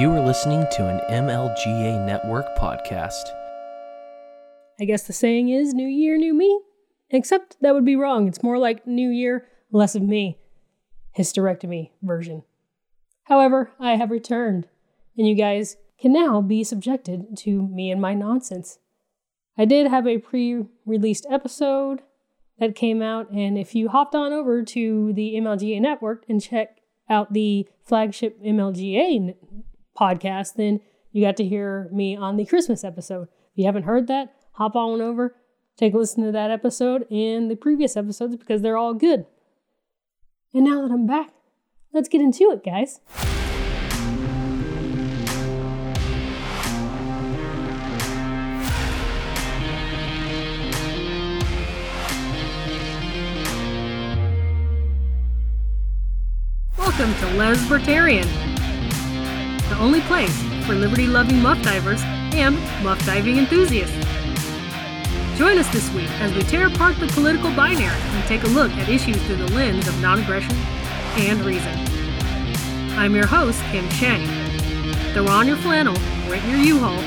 You are listening to an MLGA Network podcast. I guess the saying is New Year, New Me. Except that would be wrong. It's more like New Year, less of me. Hysterectomy version. However, I have returned, and you guys can now be subjected to me and my nonsense. I did have a pre released episode that came out, and if you hopped on over to the MLGA network and check out the flagship MLGA podcast, then you got to hear me on the Christmas episode. If you haven't heard that, hop on over, take a listen to that episode and the previous episodes because they're all good. And now that I'm back, let's get into it, guys. Welcome to Lesbertarian, only place for liberty loving muff divers and muff diving enthusiasts. Join us this week as we tear apart the political binary and take a look at issues through the lens of non aggression and reason. I'm your host, Kim Shang. Throw on your flannel, rent your U Haul,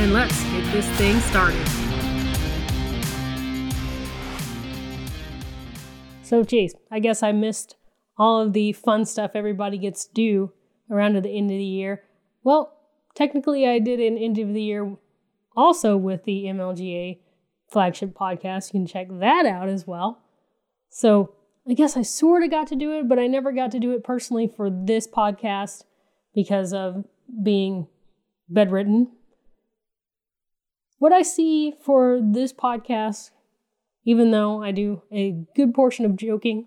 and let's get this thing started. So, geez, I guess I missed all of the fun stuff everybody gets to do around to the end of the year. Well, technically, I did an end of the year also with the MLGA flagship podcast. You can check that out as well. So I guess I sort of got to do it, but I never got to do it personally for this podcast because of being bedridden. What I see for this podcast, even though I do a good portion of joking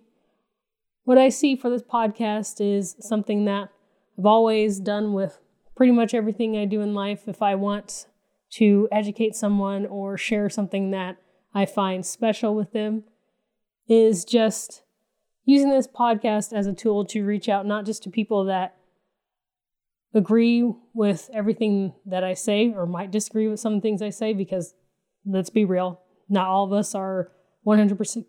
what I see for this podcast is something that I've always done with pretty much everything I do in life. If I want to educate someone or share something that I find special with them, is just using this podcast as a tool to reach out not just to people that agree with everything that I say or might disagree with some things I say, because let's be real, not all of us are 100%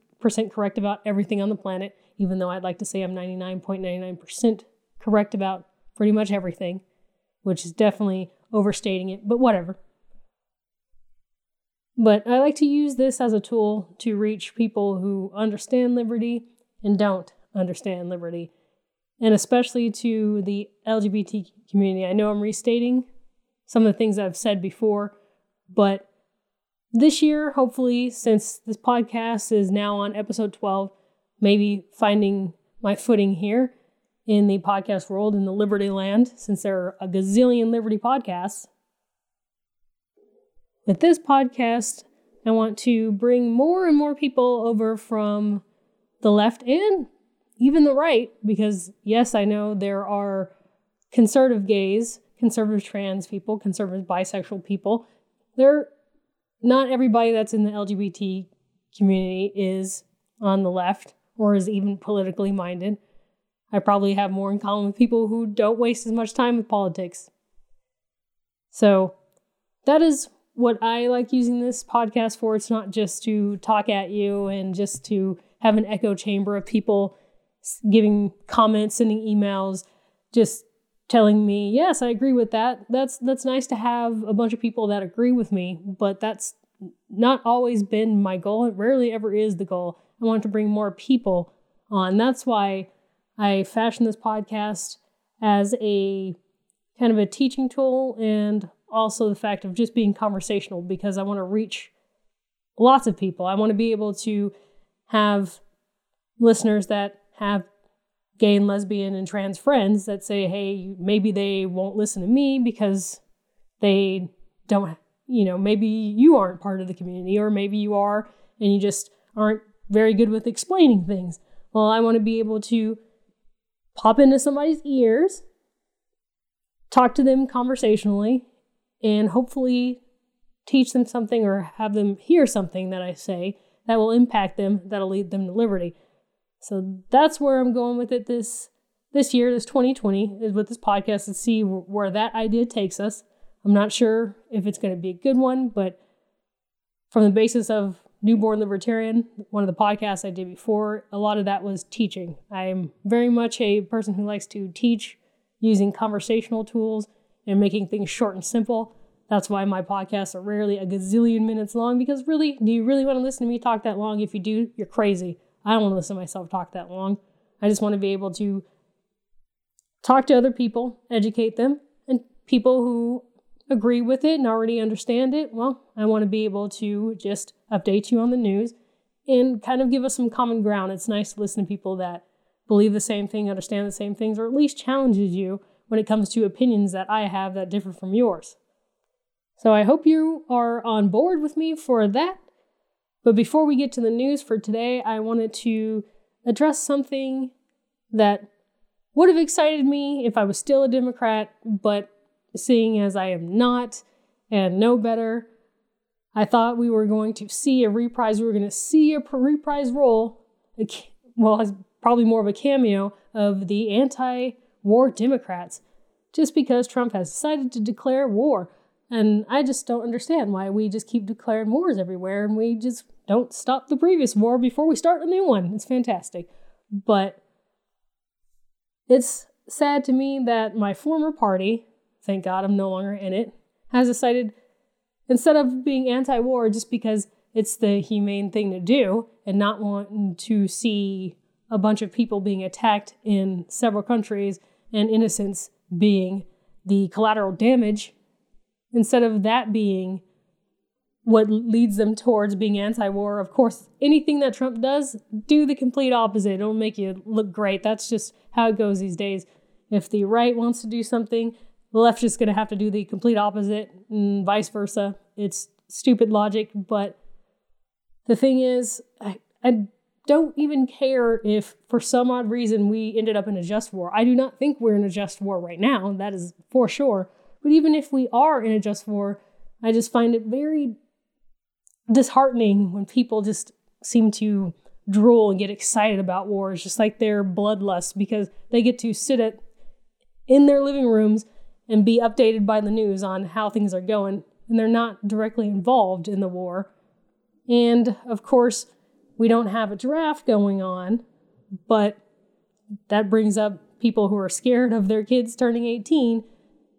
correct about everything on the planet even though I'd like to say I'm 99.99% correct about pretty much everything, which is definitely overstating it, but whatever. But I like to use this as a tool to reach people who understand liberty and don't understand liberty, and especially to the LGBT community. I know I'm restating some of the things I've said before, but this year, hopefully, since this podcast is now on episode 12, maybe finding my footing here in the podcast world in the Liberty land, since there are a gazillion Liberty podcasts. With this podcast, I want to bring more and more people over from the left and even the right, because yes, I know there are conservative gays, conservative trans people, conservative bisexual people. There, not everybody that's in the LGBT community is on the left or is even politically minded. I probably have more in common with people who don't waste as much time with politics. So that is what I like using this podcast for. It's not just to talk at you and just to have an echo chamber of people giving comments, sending emails, just telling me, "Yes, I agree with that." That's that's nice to have a bunch of people that agree with me, but that's not always been my goal. It rarely ever is the goal. I want to bring more people on. That's why I fashioned this podcast as a kind of a teaching tool and also the fact of just being conversational because I want to reach lots of people. I want to be able to have listeners that have gay and lesbian and trans friends that say, hey, maybe they won't listen to me because they don't, you know, maybe you aren't part of the community or maybe you are and you just aren't very good with explaining things. Well, I want to be able to pop into somebody's ears, talk to them conversationally, and hopefully teach them something or have them hear something that I say that will impact them, that'll lead them to liberty. So that's where I'm going with it this this year, this 2020, is with this podcast to see where that idea takes us. I'm not sure if it's going to be a good one, but from the basis of Newborn Libertarian, one of the podcasts I did before, a lot of that was teaching. I'm very much a person who likes to teach using conversational tools and making things short and simple. That's why my podcasts are rarely a gazillion minutes long because really, do you really want to listen to me talk that long? If you do, you're crazy. I don't want to listen to myself talk that long. I just want to be able to talk to other people, educate them, and people who agree with it and already understand it, well, I want to be able to just update you on the news and kind of give us some common ground. It's nice to listen to people that believe the same thing, understand the same things, or at least challenges you when it comes to opinions that I have that differ from yours. So I hope you are on board with me for that. But before we get to the news for today, I wanted to address something that would have excited me if I was still a Democrat, but seeing as I am not and know better, I thought we were going to see a reprise. We were going to see a reprise role, well, it's probably more of a cameo of the anti war Democrats, just because Trump has decided to declare war. And I just don't understand why we just keep declaring wars everywhere and we just don't stop the previous war before we start a new one. It's fantastic. But it's sad to me that my former party, thank God I'm no longer in it, has decided instead of being anti war just because it's the humane thing to do and not wanting to see a bunch of people being attacked in several countries and innocents being the collateral damage, instead of that being what leads them towards being anti war. Of course, anything that Trump does, do the complete opposite. It'll make you look great. That's just how it goes these days. If the right wants to do something, the left's just going to have to do the complete opposite and vice versa. It's stupid logic, but the thing is, I, I don't even care if for some odd reason we ended up in a just war. I do not think we're in a just war right now, that is for sure. But even if we are in a just war, I just find it very disheartening when people just seem to drool and get excited about wars, just like they're bloodlust because they get to sit at in their living rooms and be updated by the news on how things are going, and they're not directly involved in the war. And of course, we don't have a draft going on, but that brings up people who are scared of their kids turning 18.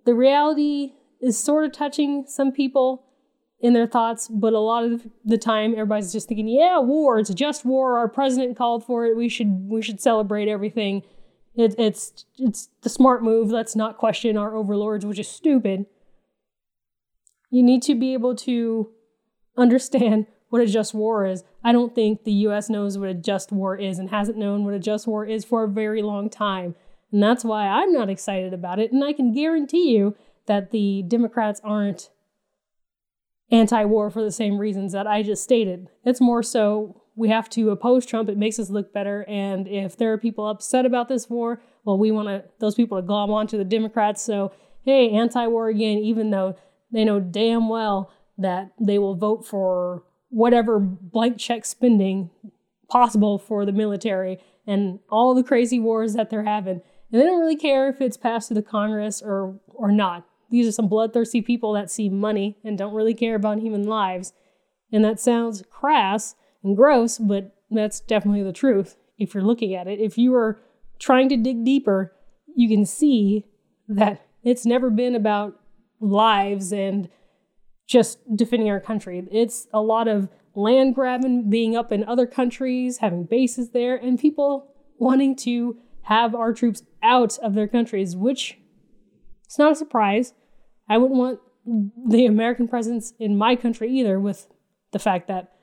The reality is sort of touching some people in their thoughts, but a lot of the time everybody's just thinking, "Yeah, war. It's a just war. Our president called for it. We should we should celebrate everything." It, it's it's the smart move. Let's not question our overlords, which is stupid. You need to be able to understand what a just war is. I don't think the U.S. knows what a just war is and hasn't known what a just war is for a very long time, and that's why I'm not excited about it. And I can guarantee you that the Democrats aren't anti war for the same reasons that I just stated. It's more so we have to oppose Trump. It makes us look better. And if there are people upset about this war, well, we want to those people to glom onto the Democrats. So, hey, anti war again, even though they know damn well that they will vote for whatever blank check spending possible for the military and all the crazy wars that they're having. And they don't really care if it's passed through the Congress or or not. These are some bloodthirsty people that see money and don't really care about human lives. And that sounds crass and gross, but that's definitely the truth if you're looking at it. If you are trying to dig deeper, you can see that it's never been about lives and just defending our country. It's a lot of land grabbing, being up in other countries, having bases there, and people wanting to have our troops out of their countries, which it's not a surprise. I wouldn't want the American presence in my country either, with the fact that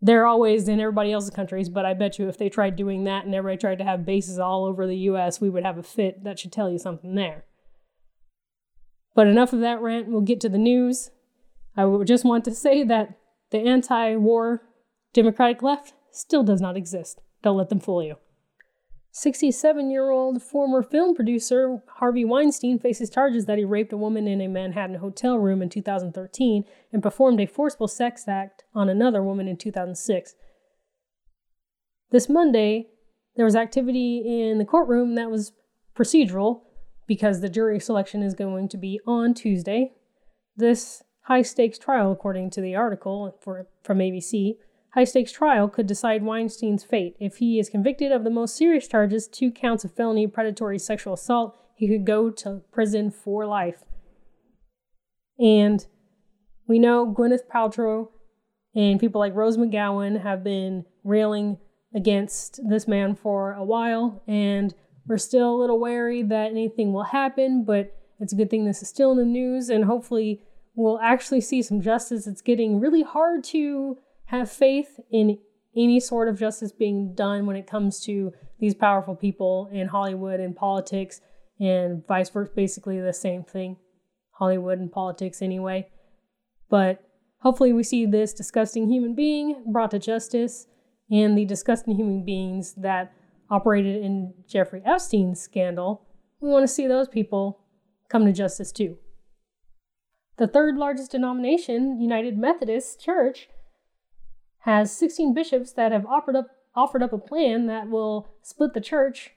they're always in everybody else's countries. But I bet you if they tried doing that and everybody tried to have bases all over the US, we would have a fit. That should tell you something there. But enough of that rant. We'll get to the news. I just want to say that the anti war Democratic left still does not exist. Don't let them fool you. 67 year old former film producer Harvey Weinstein faces charges that he raped a woman in a Manhattan hotel room in 2013 and performed a forcible sex act on another woman in 2006. This Monday, there was activity in the courtroom that was procedural because the jury selection is going to be on Tuesday. This high stakes trial, according to the article for, from ABC, high stakes trial could decide Weinstein's fate. If he is convicted of the most serious charges, two counts of felony predatory sexual assault, he could go to prison for life. And we know Gwyneth Paltrow and people like Rose McGowan have been railing against this man for a while, and we're still a little wary that anything will happen, but it's a good thing this is still in the news, and hopefully we'll actually see some justice. It's getting really hard to have faith in any sort of justice being done when it comes to these powerful people in Hollywood and politics, and vice versa, basically the same thing. Hollywood and politics, anyway. But hopefully, we see this disgusting human being brought to justice and the disgusting human beings that operated in Jeffrey Epstein's scandal. We want to see those people come to justice too. The third largest denomination, United Methodist Church, has 16 bishops that have offered up, offered up a plan that will split the church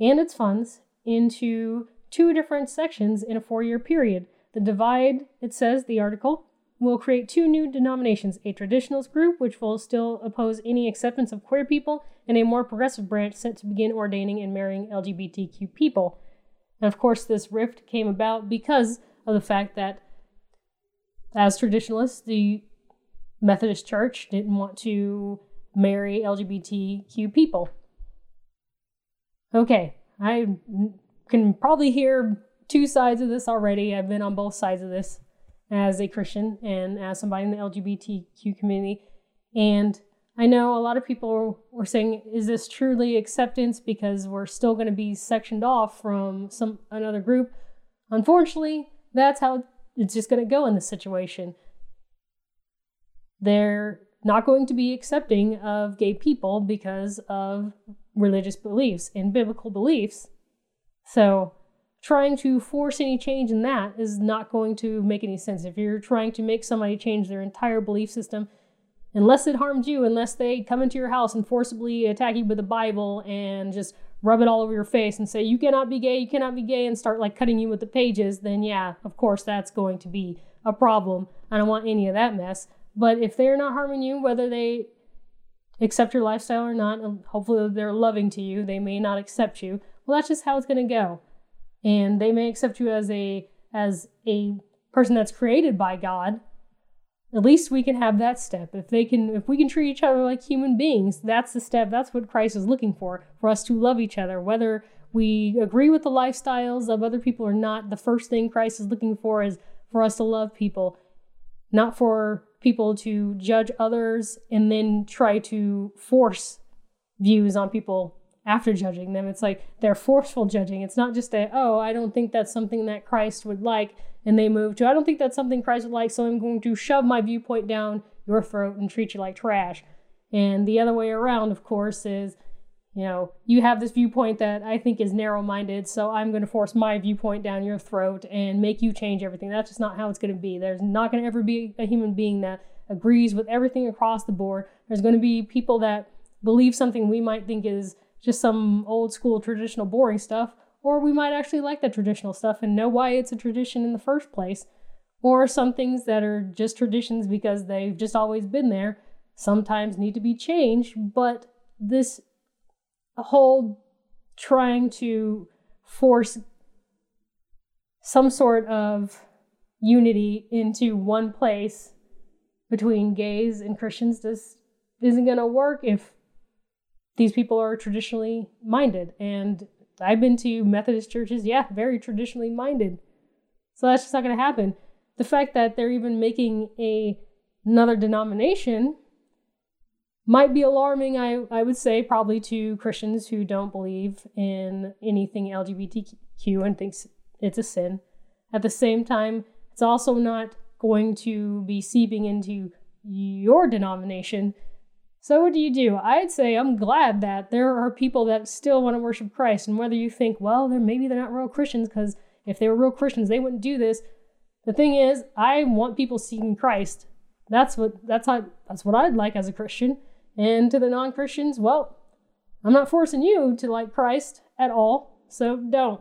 and its funds into two different sections in a four year period. The divide, it says, the article, will create two new denominations a traditionalist group, which will still oppose any acceptance of queer people, and a more progressive branch set to begin ordaining and marrying LGBTQ people. And of course, this rift came about because of the fact that, as traditionalists, the Methodist Church didn't want to marry LGBTQ people. Okay, I can probably hear two sides of this already. I've been on both sides of this as a Christian and as somebody in the LGBTQ community. And I know a lot of people were saying, is this truly acceptance because we're still going to be sectioned off from some another group? Unfortunately, that's how it's just going to go in this situation. They're not going to be accepting of gay people because of religious beliefs and biblical beliefs. So trying to force any change in that is not going to make any sense. If you're trying to make somebody change their entire belief system, unless it harms you, unless they come into your house and forcibly attack you with the Bible and just rub it all over your face and say, you cannot be gay, you cannot be gay, and start like cutting you with the pages, then yeah, of course, that's going to be a problem. I don't want any of that mess. But if they're not harming you, whether they accept your lifestyle or not, um, hopefully they're loving to you, they may not accept you. Well, that's just how it's going to go and they may accept you as a as a person that's created by God, at least we can have that step. If they can if we can treat each other like human beings, that's the step. That's what Christ is looking for, for us to love each other, whether we agree with the lifestyles of other people or not. The first thing Christ is looking for is for us to love people, not for people to judge others and then try to force views on people after judging them. It's like they're forceful judging. It's not just a, oh, I don't think that's something that Christ would like. And they move to, I don't think that's something Christ would like. So I'm going to shove my viewpoint down your throat and treat you like trash. And the other way around, of course, is, you know, you have this viewpoint that I think is narrow minded. So I'm going to force my viewpoint down your throat and make you change everything. That's just not how it's going to be. There's not going to ever be a human being that agrees with everything across the board. There's going to be people that believe something we might think is just some old school traditional boring stuff, or we might actually like the traditional stuff and know why it's a tradition in the first place, or some things that are just traditions because they've just always been there sometimes need to be changed, but this whole trying to force some sort of unity into one place between gays and Christians just isn't going to work if these people are traditionally minded. And I've been to Methodist churches, yeah, very traditionally minded. So that's just not going to happen. The fact that they're even making a another denomination might be alarming, I, I would say, probably to Christians who don't believe in anything LGBTQ and thinks it's a sin. At the same time, it's also not going to be seeping into your denomination so, what do you do? I'd say I'm glad that there are people that still want to worship Christ. And whether you think, well, they're, maybe they're not real Christians because if they were real Christians, they wouldn't do this. The thing is, I want people seeking Christ. That's what that's how, that's what I'd like as a Christian. And to the non-Christians, well, I'm not forcing you to like Christ at all. So don't.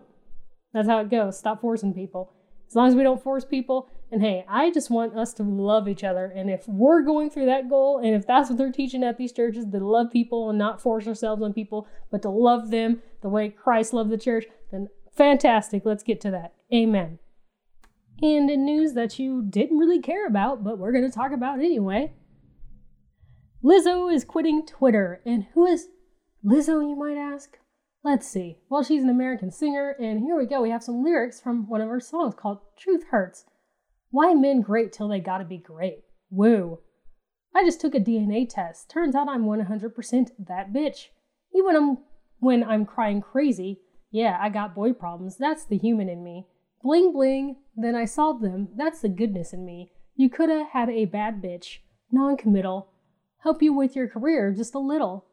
That's how it goes. Stop forcing people. As long as we don't force people, and hey, I just want us to love each other. And if we're going through that goal, and if that's what they're teaching at these churches, to love people and not force ourselves on people, but to love them the way Christ loved the church, then fantastic. Let's get to that. Amen. And in news that you didn't really care about, but we're going to talk about anyway, Lizzo is quitting Twitter. And who is Lizzo, you might ask? Let's see. Well, she's an American singer, and here we go. We have some lyrics from one of her songs called Truth Hurts. Why men great till they gotta be great? Woo. I just took a DNA test. Turns out I'm 100% that bitch. Even I'm, when I'm crying crazy, yeah, I got boy problems. That's the human in me. Bling bling, then I solved them. That's the goodness in me. You coulda had a bad bitch, non committal, help you with your career just a little.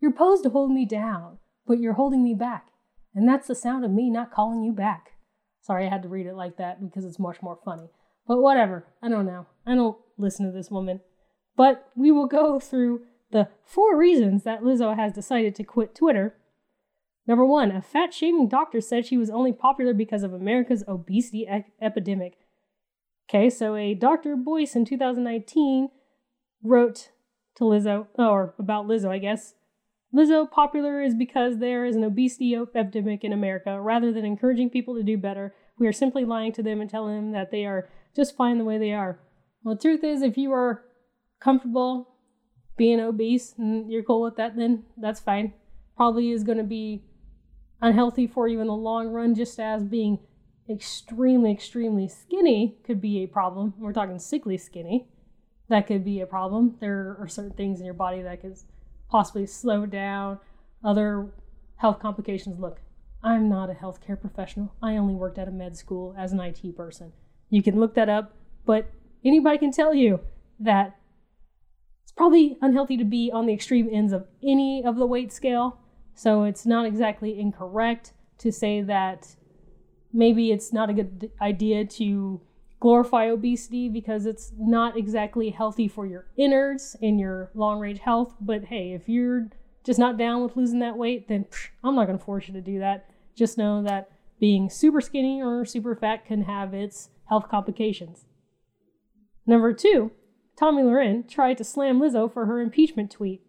You're posed to hold me down but you're holding me back. And that's the sound of me not calling you back. Sorry, I had to read it like that because it's much more funny. But whatever, I don't know. I don't listen to this woman. But we will go through the four reasons that Lizzo has decided to quit Twitter. Number one, a fat shaming doctor said she was only popular because of America's obesity e- epidemic. Okay, so a Dr. Boyce in 2019 wrote to Lizzo, or about Lizzo, I guess, Lizzo popular is because there is an obesity epidemic in America. Rather than encouraging people to do better, we are simply lying to them and telling them that they are just fine the way they are. Well, the truth is, if you are comfortable being obese and you're cool with that, then that's fine. Probably is going to be unhealthy for you in the long run, just as being extremely, extremely skinny could be a problem. We're talking sickly skinny. That could be a problem. There are certain things in your body that could possibly slow down other health complications. Look, I'm not a healthcare professional. I only worked at a med school as an IT person. You can look that up, but anybody can tell you that it's probably unhealthy to be on the extreme ends of any of the weight scale. So it's not exactly incorrect to say that maybe it's not a good idea to glorify obesity because it's not exactly healthy for your innards and your long range health. But hey, if you're just not down with losing that weight, then psh, I'm not going to force you to do that. Just know that being super skinny or super fat can have its health complications. Number two, Tomi Lahren tried to slam Lizzo for her impeachment tweet.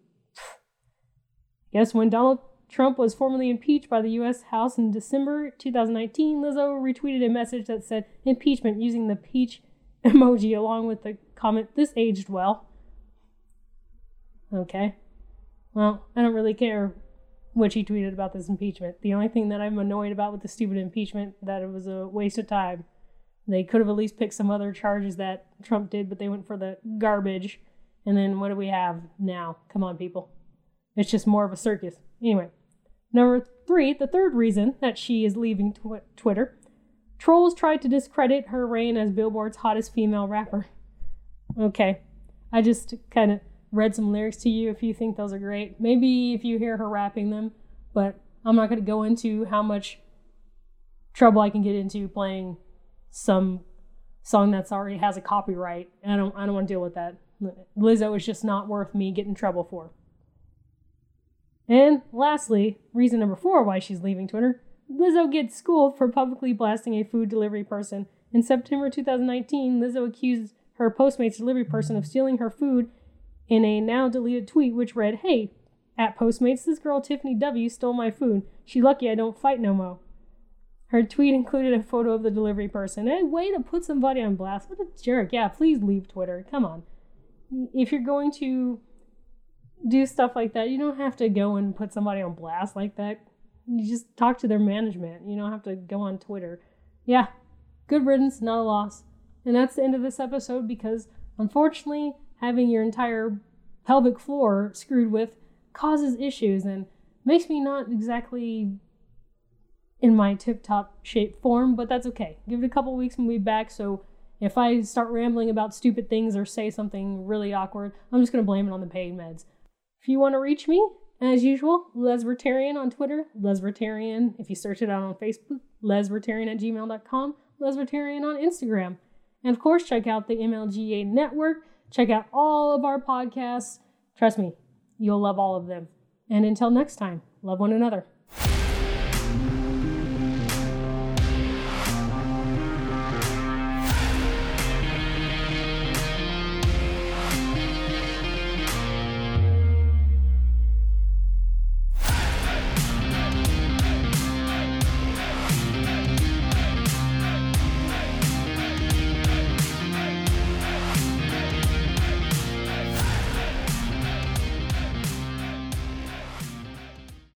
Guess when Donald Trump was formally impeached by the U.S. House in December 2019. Lizzo retweeted a message that said impeachment using the peach emoji along with the comment, This aged well. Okay. Well, I don't really care what she tweeted about this impeachment. The only thing that I'm annoyed about with the stupid impeachment that it was a waste of time. They could have at least picked some other charges that Trump did, but they went for the garbage. And then what do we have now? Come on, people. It's just more of a circus. Anyway, Number three, the third reason that she is leaving tw- Twitter trolls tried to discredit her reign as Billboard's hottest female rapper. Okay, I just kind of read some lyrics to you if you think those are great. Maybe if you hear her rapping them, but I'm not going to go into how much trouble I can get into playing some song that's already has a copyright. I don't I don't want to deal with that. Lizzo is just not worth me getting in trouble for. And lastly, reason number four why she's leaving Twitter Lizzo gets schooled for publicly blasting a food delivery person. In September 2019, Lizzo accused her Postmates delivery person of stealing her food in a now deleted tweet, which read, Hey, at Postmates, this girl Tiffany W stole my food. She lucky I don't fight no mo. Her tweet included a photo of the delivery person. Hey, way to put somebody on blast. What a jerk. Yeah, please leave Twitter. Come on. If you're going to do stuff like that. You don't have to go and put somebody on blast like that. You just talk to their management. You don't have to go on Twitter. Yeah, good riddance, not a loss. And that's the end of this episode because unfortunately, having your entire pelvic floor screwed with causes issues and makes me not exactly in my tip top shape form, but that's okay. Give it a couple weeks and we'll be back. So if I start rambling about stupid things or say something really awkward, I'm just going to blame it on the pain meds. If you want to reach me, as usual, Lesbertarian on Twitter, Lesbertarian, if you search it out on Facebook, Lesbertarian at gmail.com, Lesbertarian on Instagram. And of course, check out the MLGA network. Check out all of our podcasts. Trust me, you'll love all of them. And until next time, love one another.